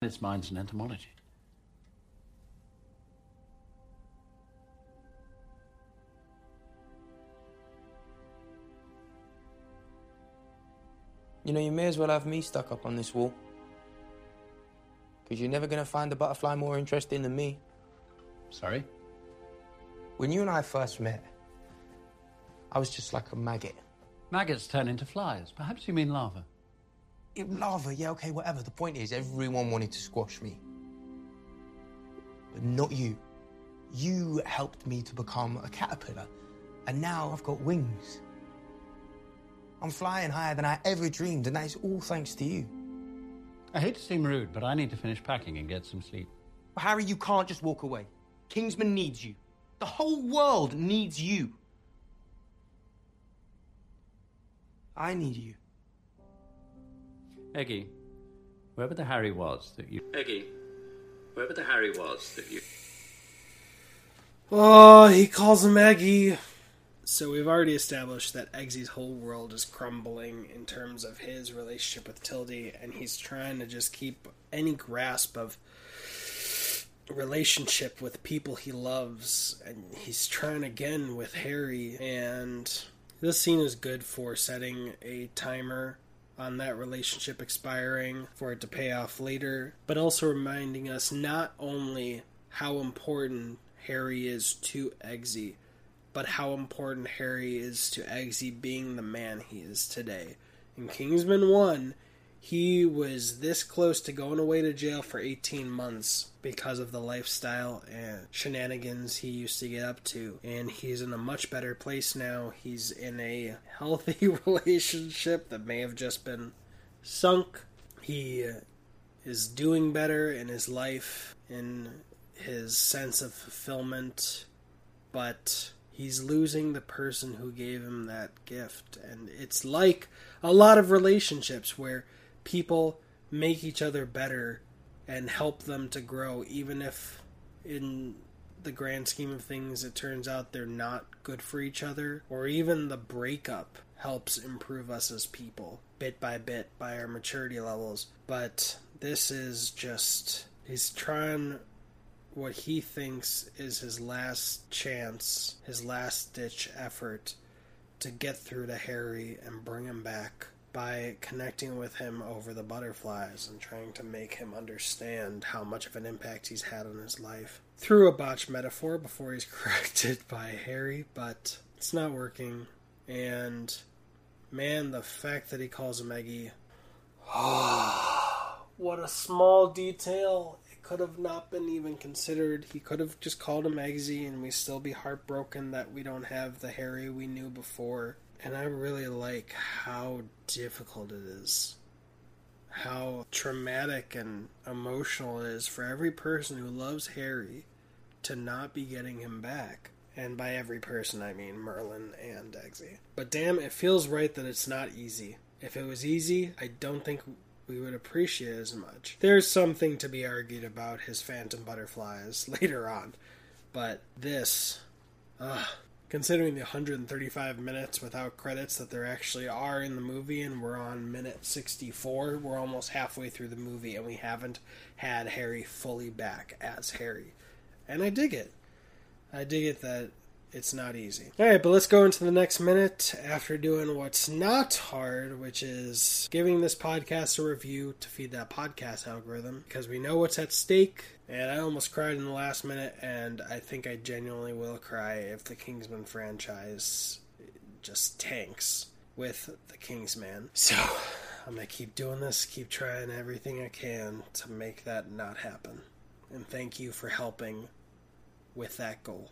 its minds in entomology. You know, you may as well have me stuck up on this wall. Because you're never going to find a butterfly more interesting than me. Sorry? When you and I first met, I was just like a maggot. Maggots turn into flies. Perhaps you mean larvae. It, lava, yeah, okay, whatever. The point is, everyone wanted to squash me. But not you. You helped me to become a caterpillar. And now I've got wings. I'm flying higher than I ever dreamed, and that is all thanks to you. I hate to seem rude, but I need to finish packing and get some sleep. Well, Harry, you can't just walk away. Kingsman needs you. The whole world needs you. I need you. Eggy, wherever the Harry was that you. Eggy, wherever the Harry was that you. Oh, he calls him Eggy. So we've already established that Eggsy's whole world is crumbling in terms of his relationship with Tildy, and he's trying to just keep any grasp of relationship with people he loves, and he's trying again with Harry. And this scene is good for setting a timer on that relationship expiring for it to pay off later, but also reminding us not only how important Harry is to Eggsy, but how important Harry is to Eggsy being the man he is today. In Kingsman 1, he was this close to going away to jail for 18 months because of the lifestyle and shenanigans he used to get up to. And he's in a much better place now. He's in a healthy relationship that may have just been sunk. He uh, is doing better in his life, in his sense of fulfillment, but he's losing the person who gave him that gift. And it's like a lot of relationships where people make each other better and help them to grow, even if in the grand scheme of things it turns out they're not good for each other, or even the breakup helps improve us as people bit by bit by our maturity levels. But this is just, he's trying what he thinks is his last chance, his last ditch effort to get through to Harry and bring him back by connecting with him over the butterflies and trying to make him understand how much of an impact he's had on his life. Through a botched metaphor before he's corrected by Harry, but it's not working. And man, the fact that he calls him Eggy. what a small detail. It could have not been even considered. He could have just called him Eggsy and we still be heartbroken that we don't have the Harry we knew before. And I really like how difficult it is. How traumatic and emotional it is for every person who loves Harry to not be getting him back. And by every person, I mean Merlin and Eggsy. But damn, it feels right that it's not easy. If it was easy, I don't think we would appreciate as much. There's something to be argued about his phantom butterflies later on. But this, ugh, considering the 135 minutes without credits that there actually are in the movie, and we're on minute 64, we're almost halfway through the movie, and we haven't had Harry fully back as Harry. And I dig it. I dig it that it's not easy. Alright, but let's go into the next minute after doing what's not hard, which is giving this podcast a review to feed that podcast algorithm, because we know what's at stake. And I almost cried in the last minute, and I think I genuinely will cry if the Kingsman franchise just tanks with the Kingsman. So I'm gonna keep doing this, keep trying everything I can to make that not happen. And thank you for helping with that goal.